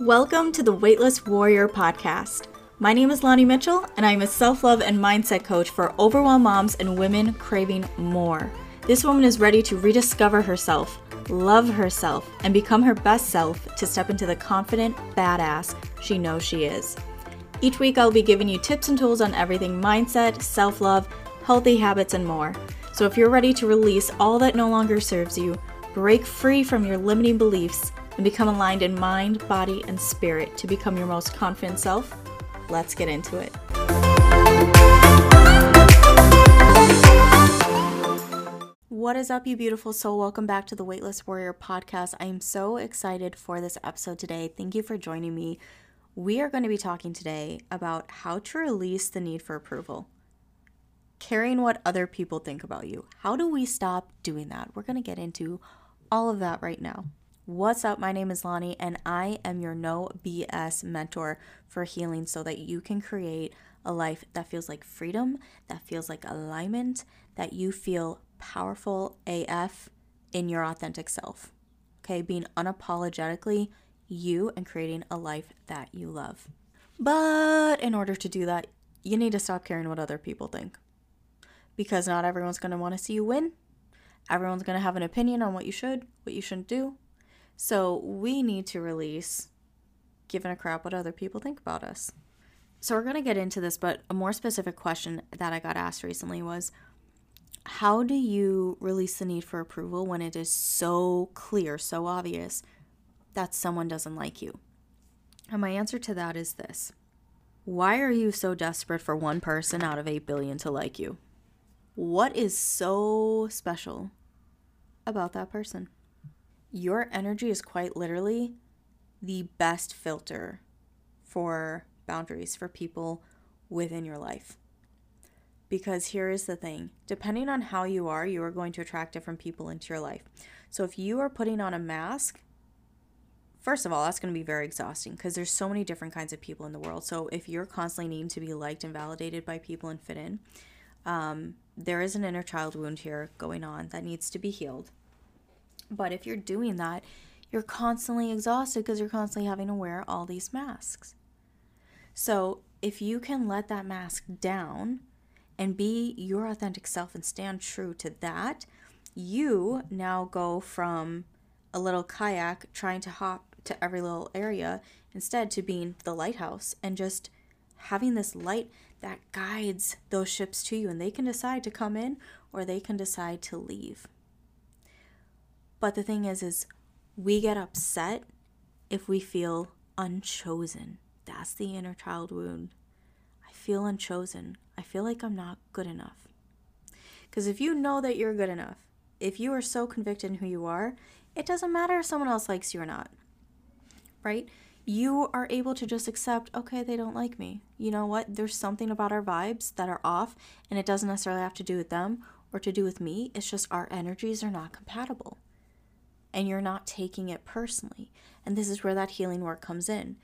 Welcome to the Weightless Warrior podcast. My name is Lonnie Mitchell, and I am a self love and mindset coach for overwhelmed moms and women craving more. This woman is ready to rediscover herself, love herself, and become her best self to step into the confident badass she knows she is. Each week, I'll be giving you tips and tools on everything mindset, self love, healthy habits, and more. So if you're ready to release all that no longer serves you, break free from your limiting beliefs, and become aligned in mind, body, and spirit to become your most confident self, let's get into it. What is up, you beautiful soul? Welcome back to the Weightless Warrior podcast. I am so excited for this episode today. Thank you for joining me. We are going to be talking today about how to release the need for approval, caring what other people think about you. How do we stop doing that? We're going to get into all of that right now. What's up? My name is Lonnie, and I am your no BS mentor for healing so that you can create a life that feels like freedom, that feels like alignment, that you feel powerful AF in your authentic self. Okay, being unapologetically you and creating a life that you love. But in order to do that, you need to stop caring what other people think. Because not everyone's going to want to see you win. Everyone's going to have an opinion on what you should, what you shouldn't do, so we need to release giving a crap what other people think about us. So we're going to get into this, but a more specific question that I got asked recently was how do you release the need for approval when it is so clear, so obvious that someone doesn't like you? And my answer to that is this Why are you so desperate for one person out of 8 billion to like you? What is so special about that person? Your energy is quite literally the best filter for boundaries for people within your life. Because here is the thing depending on how you are, you are going to attract different people into your life. So if you are putting on a mask, first of all, that's going to be very exhausting because there's so many different kinds of people in the world. So if you're constantly needing to be liked and validated by people and fit in, um, there is an inner child wound here going on that needs to be healed. But if you're doing that, you're constantly exhausted because you're constantly having to wear all these masks. So if you can let that mask down and be your authentic self and stand true to that, you now go from a little kayak trying to hop to every little area instead to being the lighthouse and just having this light that guides those ships to you and they can decide to come in or they can decide to leave. But the thing is is we get upset if we feel unchosen. That's the inner child wound. I feel unchosen. I feel like I'm not good enough. Because if you know that you're good enough, if you are so convicted in who you are, it doesn't matter if someone else likes you or not. Right? You are able to just accept, okay, they don't like me. You know what? There's something about our vibes that are off, and it doesn't necessarily have to do with them or to do with me. It's just our energies are not compatible and you're not taking it personally. And this is where that healing work comes in.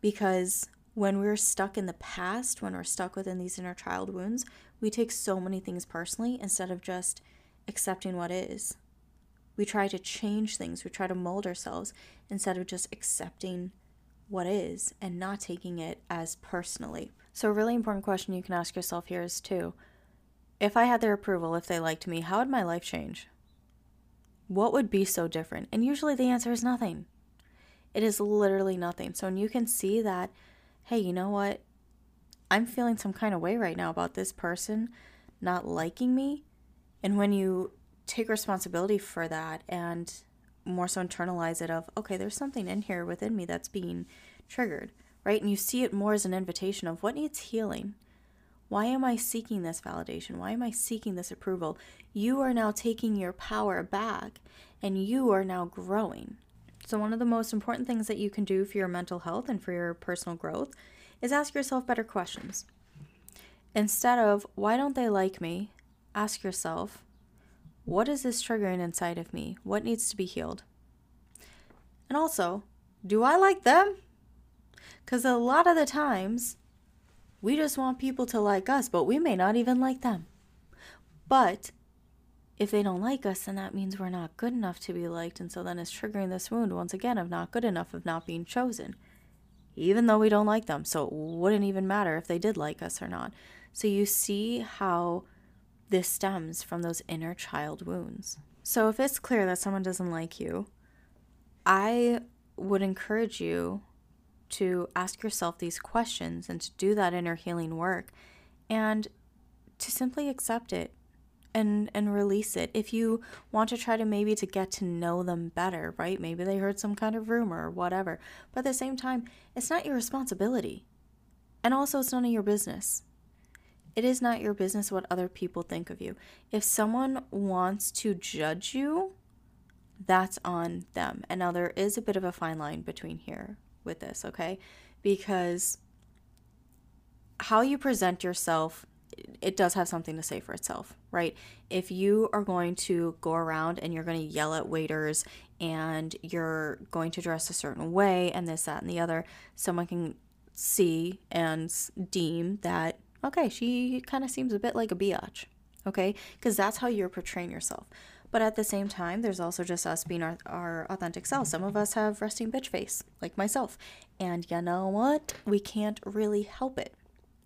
Because when we're stuck in the past, when we're stuck within these inner child wounds, we take so many things personally instead of just accepting what is. We try to change things, we try to mold ourselves instead of just accepting what is and not taking it as personally. So, a really important question you can ask yourself here is too if I had their approval, if they liked me, how would my life change? What would be so different? And usually the answer is nothing. It is literally nothing. So when you can see that, hey, you know what? I'm feeling some kind of way right now about this person not liking me. And when you take responsibility for that and more so internalize it of, okay, there's something in here within me that's being triggered, right? And you see it more as an invitation of what needs healing. Why am I seeking this validation? Why am I seeking this approval? You are now taking your power back and you are now growing. So, one of the most important things that you can do for your mental health and for your personal growth is ask yourself better questions. Instead of, why don't they like me? Ask yourself, what is this triggering inside of me? What needs to be healed? And also, do I like them? Because a lot of the times, we just want people to like us, but we may not even like them. But if they don't like us, then that means we're not good enough to be liked. And so then it's triggering this wound once again of not good enough, of not being chosen, even though we don't like them. So it wouldn't even matter if they did like us or not. So you see how this stems from those inner child wounds. So if it's clear that someone doesn't like you, I would encourage you to ask yourself these questions and to do that inner healing work and to simply accept it and and release it. If you want to try to maybe to get to know them better right? Maybe they heard some kind of rumor or whatever. But at the same time it's not your responsibility. And also it's none of your business. It is not your business what other people think of you. If someone wants to judge you that's on them. And now there is a bit of a fine line between here with this okay because how you present yourself it does have something to say for itself, right? If you are going to go around and you're going to yell at waiters and you're going to dress a certain way and this, that, and the other, someone can see and deem that, okay, she kind of seems a bit like a biatch, okay? Because that's how you're portraying yourself. But at the same time, there's also just us being our, our authentic selves. Some of us have resting bitch face, like myself. And you know what? We can't really help it,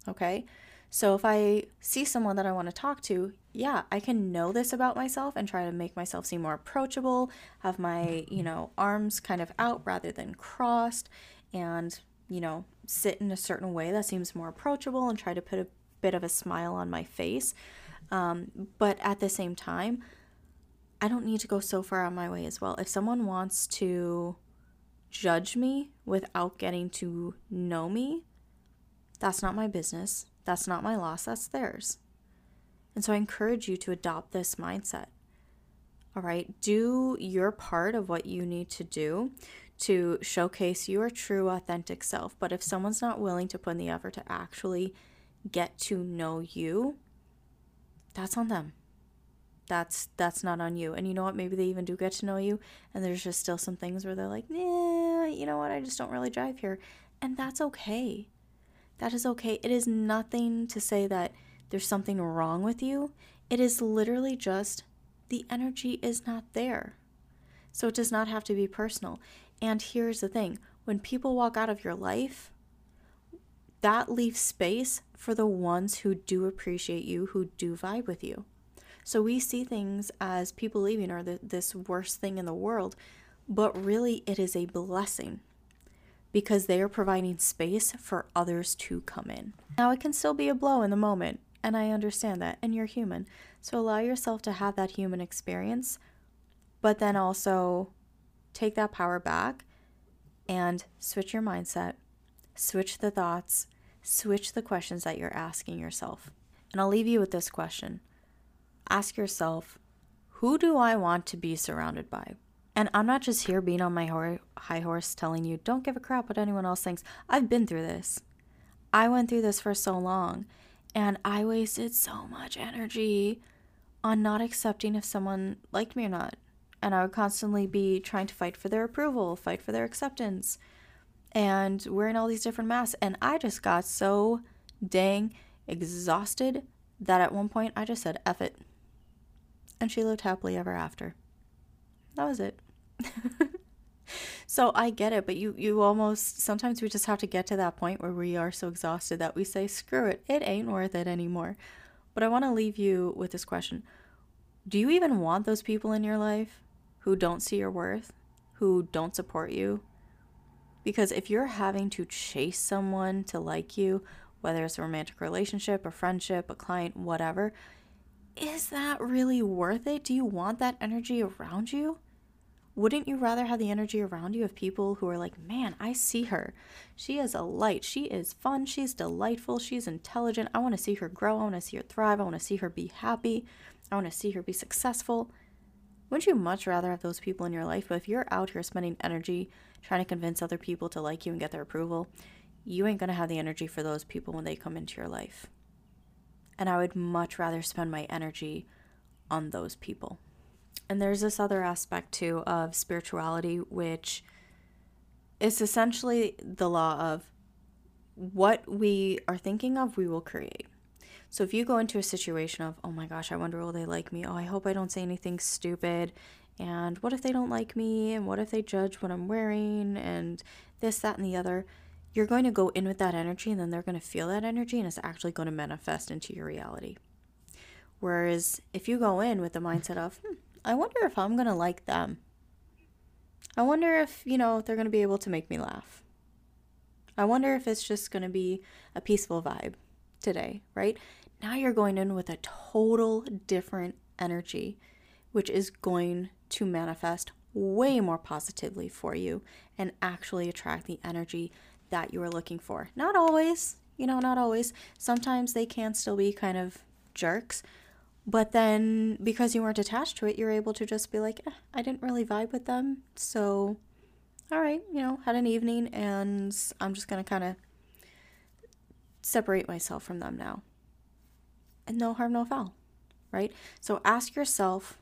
okay? So if I see someone that I want to talk to, yeah, I can know this about myself and try to make myself seem more approachable, have my, you know, arms kind of out rather than crossed and, you know, sit in a certain way that seems more approachable and try to put a bit of a smile on my face. Um, but at the same time, I don't need to go so far on my way as well. If someone wants to judge me without getting to know me, that's not my business. That's not my loss, that's theirs. And so I encourage you to adopt this mindset. All right, do your part of what you need to do to showcase your true, authentic self. But if someone's not willing to put in the effort to actually get to know you, that's on them. That's that's not on you. And you know what? Maybe they even do get to know you, and there's just still some things where they're like, nah, you know what? I just don't really drive here, and that's okay. That is okay. It is nothing to say that there's something wrong with you. It is literally just the energy is not there. So it does not have to be personal. And here's the thing when people walk out of your life, that leaves space for the ones who do appreciate you, who do vibe with you. So we see things as people leaving are the, this worst thing in the world, but really it is a blessing because they are providing space for others to come in. Now, it can still be a blow in the moment, and I understand that, and you're human. So allow yourself to have that human experience, but then also take that power back and switch your mindset, switch the thoughts, switch the questions that you're asking yourself. And I'll leave you with this question Ask yourself, who do I want to be surrounded by? And I'm not just here being on my high horse telling you, don't give a crap what anyone else thinks. I've been through this. I went through this for so long, and I wasted so much energy on not accepting if someone liked me or not. And I would constantly be trying to fight for their approval, fight for their acceptance, and wearing all these different masks. And I just got so dang exhausted that at one point I just said, F it. And she lived happily ever after. That was it. so I get it, but you you almost sometimes we just have to get to that point where we are so exhausted that we say screw it, it ain't worth it anymore. But I want to leave you with this question. Do you even want those people in your life who don't see your worth, who don't support you? Because if you're having to chase someone to like you, whether it's a romantic relationship, a friendship, a client, whatever, is that really worth it? Do you want that energy around you? Wouldn't you rather have the energy around you of people who are like, man, I see her. She is a light. She is fun. She's delightful. She's intelligent. I want to see her grow. I want to see her thrive. I want to see her be happy. I want to see her be successful. Wouldn't you much rather have those people in your life? But if you're out here spending energy trying to convince other people to like you and get their approval, you ain't going to have the energy for those people when they come into your life. And I would much rather spend my energy on those people. And there's this other aspect too of spirituality, which is essentially the law of what we are thinking of, we will create. So if you go into a situation of, oh my gosh, I wonder will they like me? Oh, I hope I don't say anything stupid. And what if they don't like me? And what if they judge what I'm wearing? And this, that, and the other. You're going to go in with that energy and then they're going to feel that energy and it's actually going to manifest into your reality. Whereas if you go in with the mindset of, hmm, I wonder if I'm going to like them. I wonder if, you know, they're going to be able to make me laugh. I wonder if it's just going to be a peaceful vibe today, right? Now you're going in with a total different energy, which is going to manifest way more positively for you and actually attract the energy that you are looking for. Not always, you know, not always. Sometimes they can still be kind of jerks, but then because you weren't attached to it, you're able to just be like, eh, I didn't really vibe with them. So, all right, you know, had an evening and I'm just going to kind of separate myself from them now. And no harm, no foul, right? So ask yourself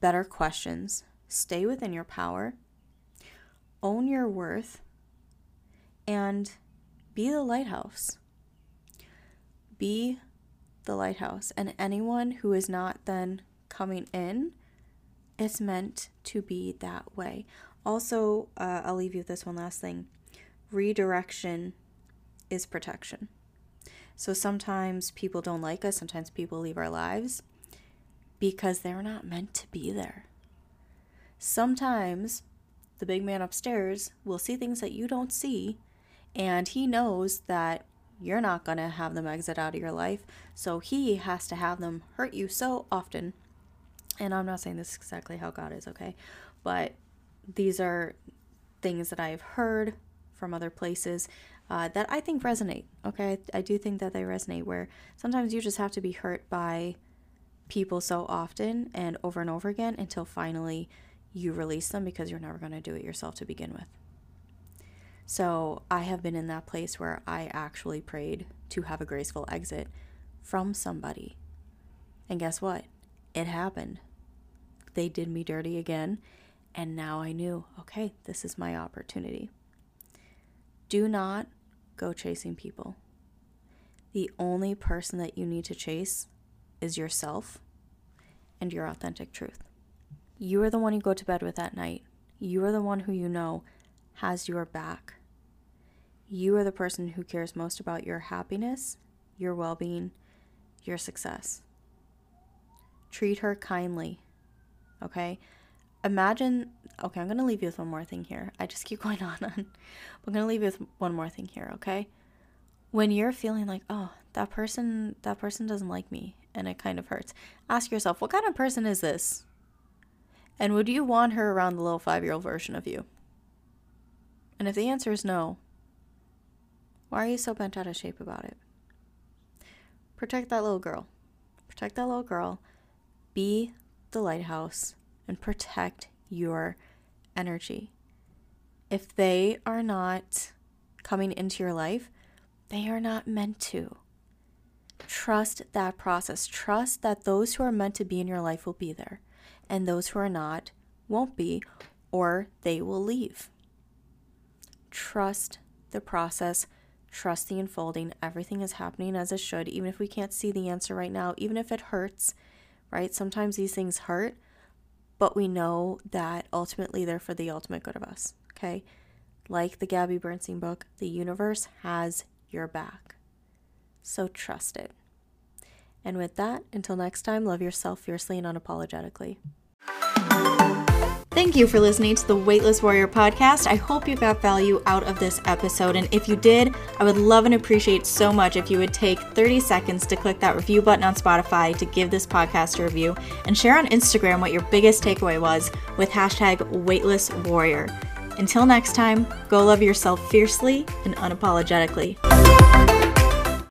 better questions, stay within your power, own your worth, and be the lighthouse. Be the lighthouse. And anyone who is not then coming in is meant to be that way. Also, uh, I'll leave you with this one last thing redirection is protection. So sometimes people don't like us, sometimes people leave our lives because they're not meant to be there. Sometimes the big man upstairs will see things that you don't see, and he knows that you're not going to have them exit out of your life. So he has to have them hurt you so often. And I'm not saying this is exactly how God is, okay? But these are things that I've heard from other places uh, that I think resonate, okay? I do think that they resonate where sometimes you just have to be hurt by people so often and over and over again until finally you release them because you're never going to do it yourself to begin with. So I have been in that place where I actually prayed to have a graceful exit from somebody. And guess what? It happened. They did me dirty again. And now I knew, okay, this is my opportunity. Do not go chasing people. The only person that you need to chase is yourself and your authentic truth. You are the one you go to bed with at night. You are the one who you know has your back. You are the person who cares most about your happiness, your well being, your success. Treat her kindly. Okay? Imagine, okay, I'm to leave you with one more thing here. I just keep going on. I'm to leave you with one more thing here, okay? When you're feeling like, oh, that person, that person doesn't like me and it kind of hurts, ask yourself, what kind of person is this? And would you want her around the little five year old version of you? And if the answer is no, why are you so bent out of shape about it? Protect that little girl. Protect that little girl. Be the lighthouse and protect your energy. If they are not coming into your life, they are not meant to. Trust that process. Trust that those who are meant to be in your life will be there, and those who are not won't be, or they will leave. Trust the process. Trust the unfolding. Everything is happening as it should, even if we can't see the answer right now, even if it hurts, right? Sometimes these things hurt, but we know that ultimately they're for the ultimate good of us, okay? Like the Gabby Bernstein book, the universe has your back. So trust it. And with that, until next time, love yourself fiercely and unapologetically. Thank you for listening to the Weightless Warrior podcast. I hope you got value out of this episode. And if you did, I would love and appreciate so much if you would take 30 seconds to click that review button on Spotify to give this podcast a review and share on Instagram what your biggest takeaway was with hashtag Weightless Warrior. Until next time, go love yourself fiercely and unapologetically.